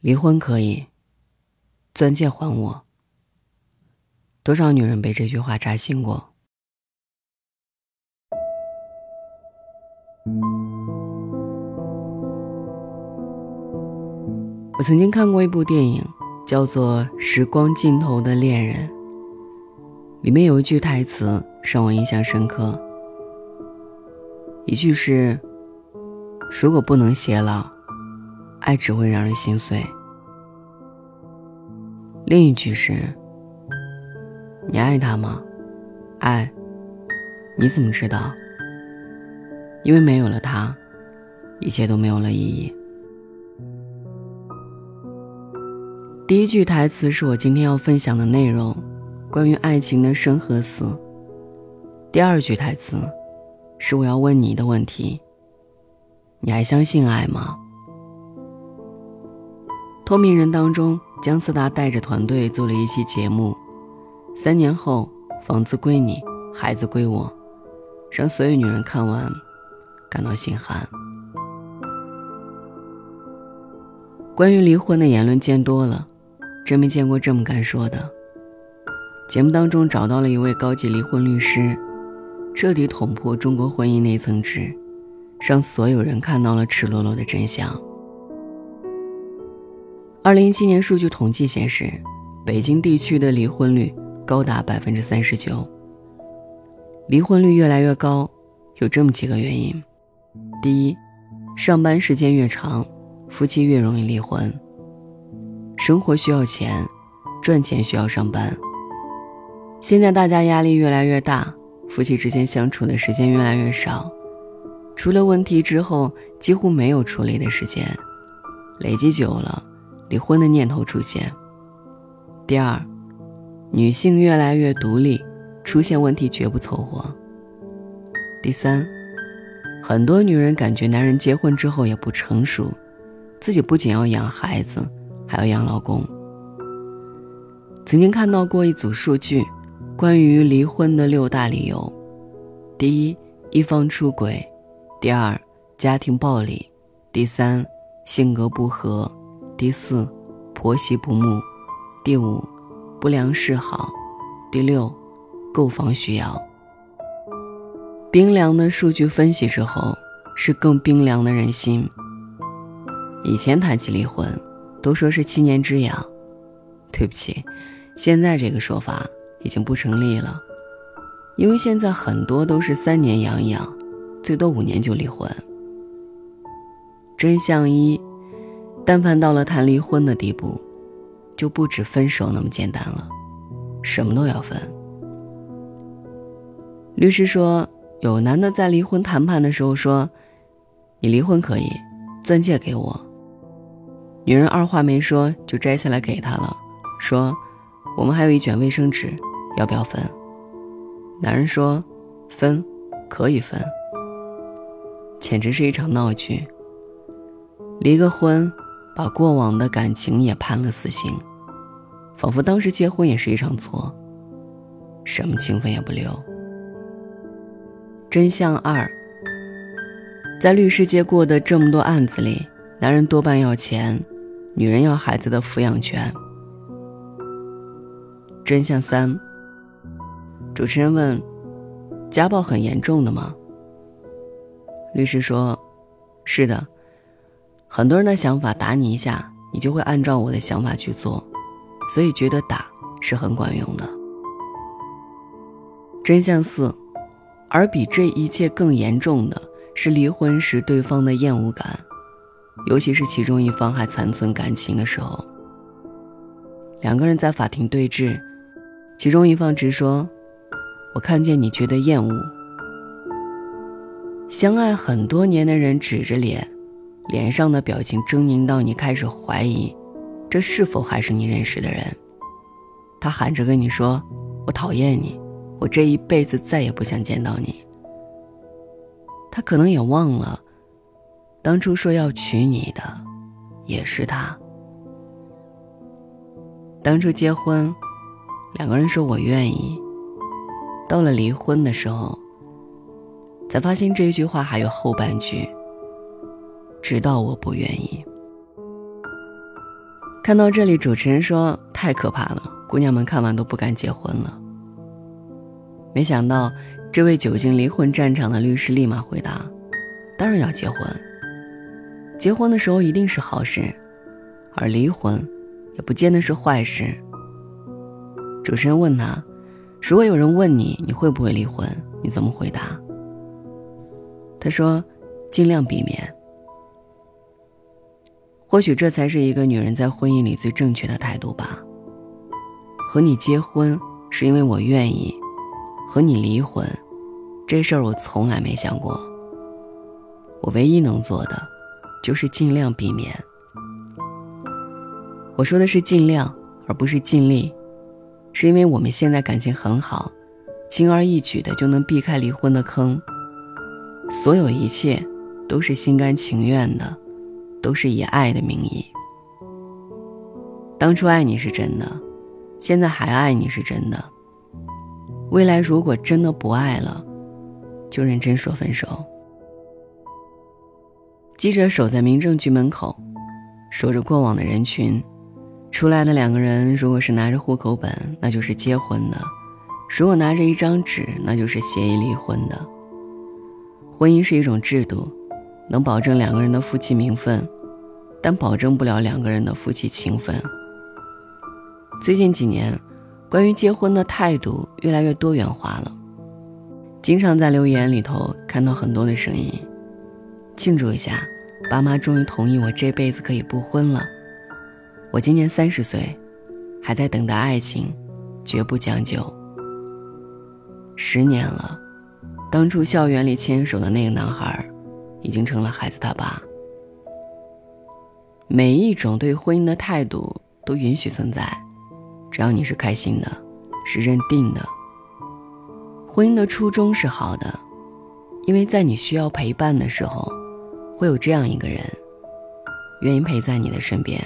离婚可以，钻戒还我。多少女人被这句话扎心过？我曾经看过一部电影，叫做《时光尽头的恋人》，里面有一句台词让我印象深刻，一句是：“如果不能偕老，爱只会让人心碎。”另一句是：“你爱他吗？爱？你怎么知道？因为没有了他，一切都没有了意义。”第一句台词是我今天要分享的内容，关于爱情的生和死。第二句台词，是我要问你的问题：你还相信爱吗？透明人当中，姜思达带着团队做了一期节目，三年后房子归你，孩子归我，让所有女人看完感到心寒。关于离婚的言论见多了。真没见过这么敢说的。节目当中找到了一位高级离婚律师，彻底捅破中国婚姻那层纸，让所有人看到了赤裸裸的真相。二零一七年数据统计显示，北京地区的离婚率高达百分之三十九。离婚率越来越高，有这么几个原因：第一，上班时间越长，夫妻越容易离婚。生活需要钱，赚钱需要上班。现在大家压力越来越大，夫妻之间相处的时间越来越少，出了问题之后几乎没有处理的时间，累积久了，离婚的念头出现。第二，女性越来越独立，出现问题绝不凑合。第三，很多女人感觉男人结婚之后也不成熟，自己不仅要养孩子。还要养老公。曾经看到过一组数据，关于离婚的六大理由：第一，一方出轨；第二，家庭暴力；第三，性格不合；第四，婆媳不睦；第五，不良嗜好；第六，购房需要。冰凉的数据分析之后，是更冰凉的人心。以前谈起离婚。都说是七年之痒，对不起，现在这个说法已经不成立了，因为现在很多都是三年养一养，最多五年就离婚。真相一，但凡到了谈离婚的地步，就不止分手那么简单了，什么都要分。律师说，有男的在离婚谈判的时候说：“你离婚可以，钻戒给我。”女人二话没说就摘下来给他了，说：“我们还有一卷卫生纸，要不要分？”男人说：“分，可以分。”简直是一场闹剧。离个婚，把过往的感情也判了死刑，仿佛当时结婚也是一场错，什么情分也不留。真相二，在律师界过的这么多案子里，男人多半要钱。女人要孩子的抚养权。真相三。主持人问：“家暴很严重的吗？”律师说：“是的，很多人的想法，打你一下，你就会按照我的想法去做，所以觉得打是很管用的。”真相四。而比这一切更严重的是离婚时对方的厌恶感。尤其是其中一方还残存感情的时候，两个人在法庭对峙，其中一方直说：“我看见你觉得厌恶。”相爱很多年的人指着脸，脸上的表情狰狞到你开始怀疑，这是否还是你认识的人？他喊着跟你说：“我讨厌你，我这一辈子再也不想见到你。”他可能也忘了。当初说要娶你的，也是他。当初结婚，两个人说我愿意。到了离婚的时候，才发现这句话还有后半句。直到我不愿意。看到这里，主持人说：“太可怕了，姑娘们看完都不敢结婚了。”没想到，这位久经离婚战场的律师立马回答：“当然要结婚。结婚的时候一定是好事，而离婚也不见得是坏事。”主持人问他：“如果有人问你你会不会离婚，你怎么回答？”他说：“尽量避免。”或许这才是一个女人在婚姻里最正确的态度吧。和你结婚是因为我愿意，和你离婚，这事儿我从来没想过。我唯一能做的，就是尽量避免。我说的是尽量，而不是尽力，是因为我们现在感情很好，轻而易举的就能避开离婚的坑。所有一切，都是心甘情愿的。都是以爱的名义。当初爱你是真的，现在还爱你是真的。未来如果真的不爱了，就认真说分手。记者守在民政局门口，守着过往的人群。出来的两个人，如果是拿着户口本，那就是结婚的；如果拿着一张纸，那就是协议离婚的。婚姻是一种制度。能保证两个人的夫妻名分，但保证不了两个人的夫妻情分。最近几年，关于结婚的态度越来越多元化了，经常在留言里头看到很多的声音：庆祝一下，爸妈终于同意我这辈子可以不婚了。我今年三十岁，还在等待爱情，绝不将就。十年了，当初校园里牵手的那个男孩。已经成了孩子他爸。每一种对婚姻的态度都允许存在，只要你是开心的，是认定的。婚姻的初衷是好的，因为在你需要陪伴的时候，会有这样一个人，愿意陪在你的身边。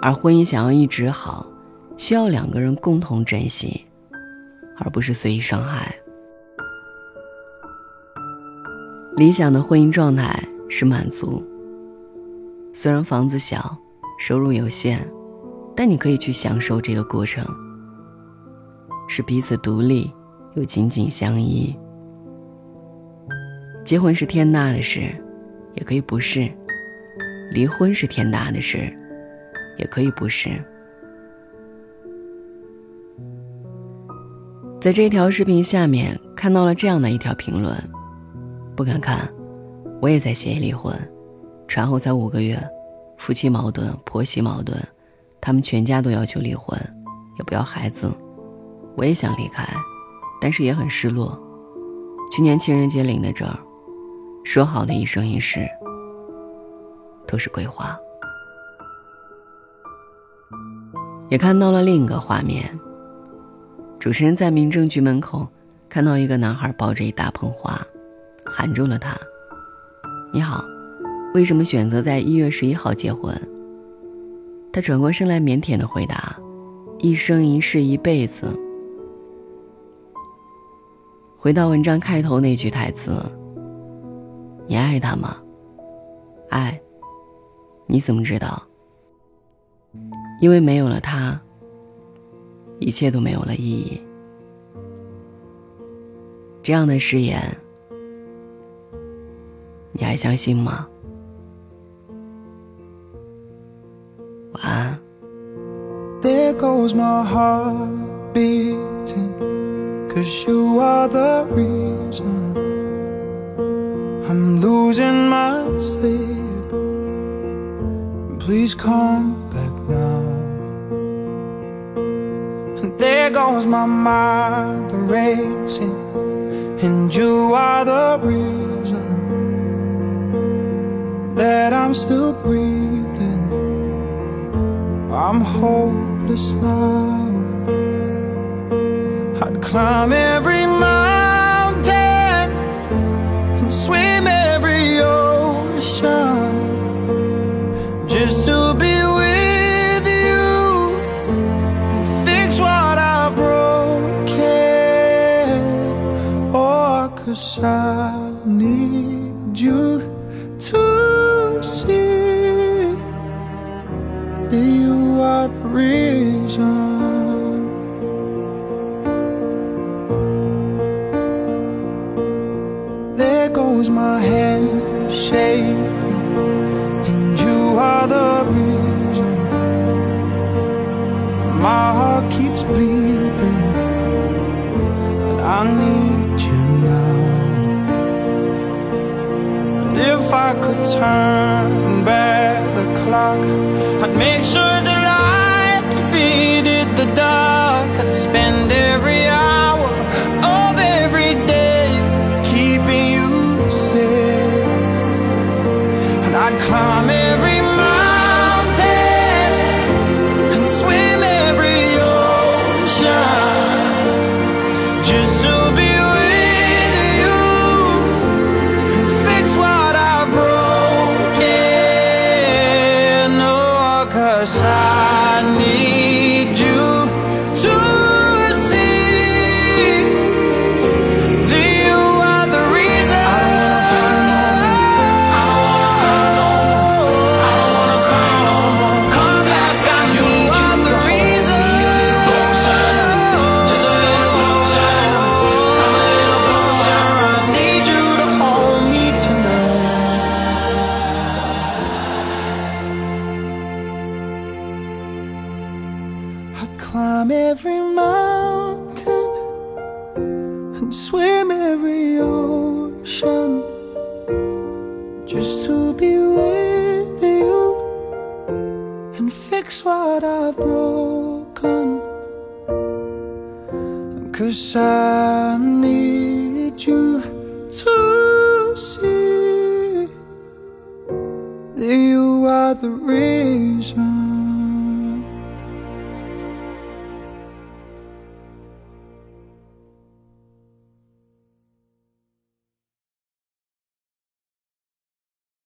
而婚姻想要一直好，需要两个人共同珍惜，而不是随意伤害。理想的婚姻状态是满足。虽然房子小，收入有限，但你可以去享受这个过程。是彼此独立又紧紧相依。结婚是天大的事，也可以不是；离婚是天大的事，也可以不是。在这条视频下面看到了这样的一条评论。不敢看，我也在协议离婚，产后才五个月，夫妻矛盾，婆媳矛盾，他们全家都要求离婚，也不要孩子，我也想离开，但是也很失落。去年情人节领的证，说好的一生一世，都是桂花。也看到了另一个画面，主持人在民政局门口看到一个男孩抱着一大捧花。喊住了他。你好，为什么选择在一月十一号结婚？他转过身来，腼腆的回答：“一生一世，一辈子。”回到文章开头那句台词：“你爱他吗？”爱。你怎么知道？因为没有了他，一切都没有了意义。这样的誓言。你还相信吗？晚安。There goes my heart beating, cause you are the reason I'm losing my sleep. Please come back now. And there goes my mind racing, and you are the reason that I'm still breathing. I'm hopeless now. I'd climb every My heart keeps bleeding, and I need you now. And if I could turn back the clock, I'd make sure the light defeated the dark. I'd spend every hour of every day keeping you safe, and I'd climb Cause I need you to see that you are the reason.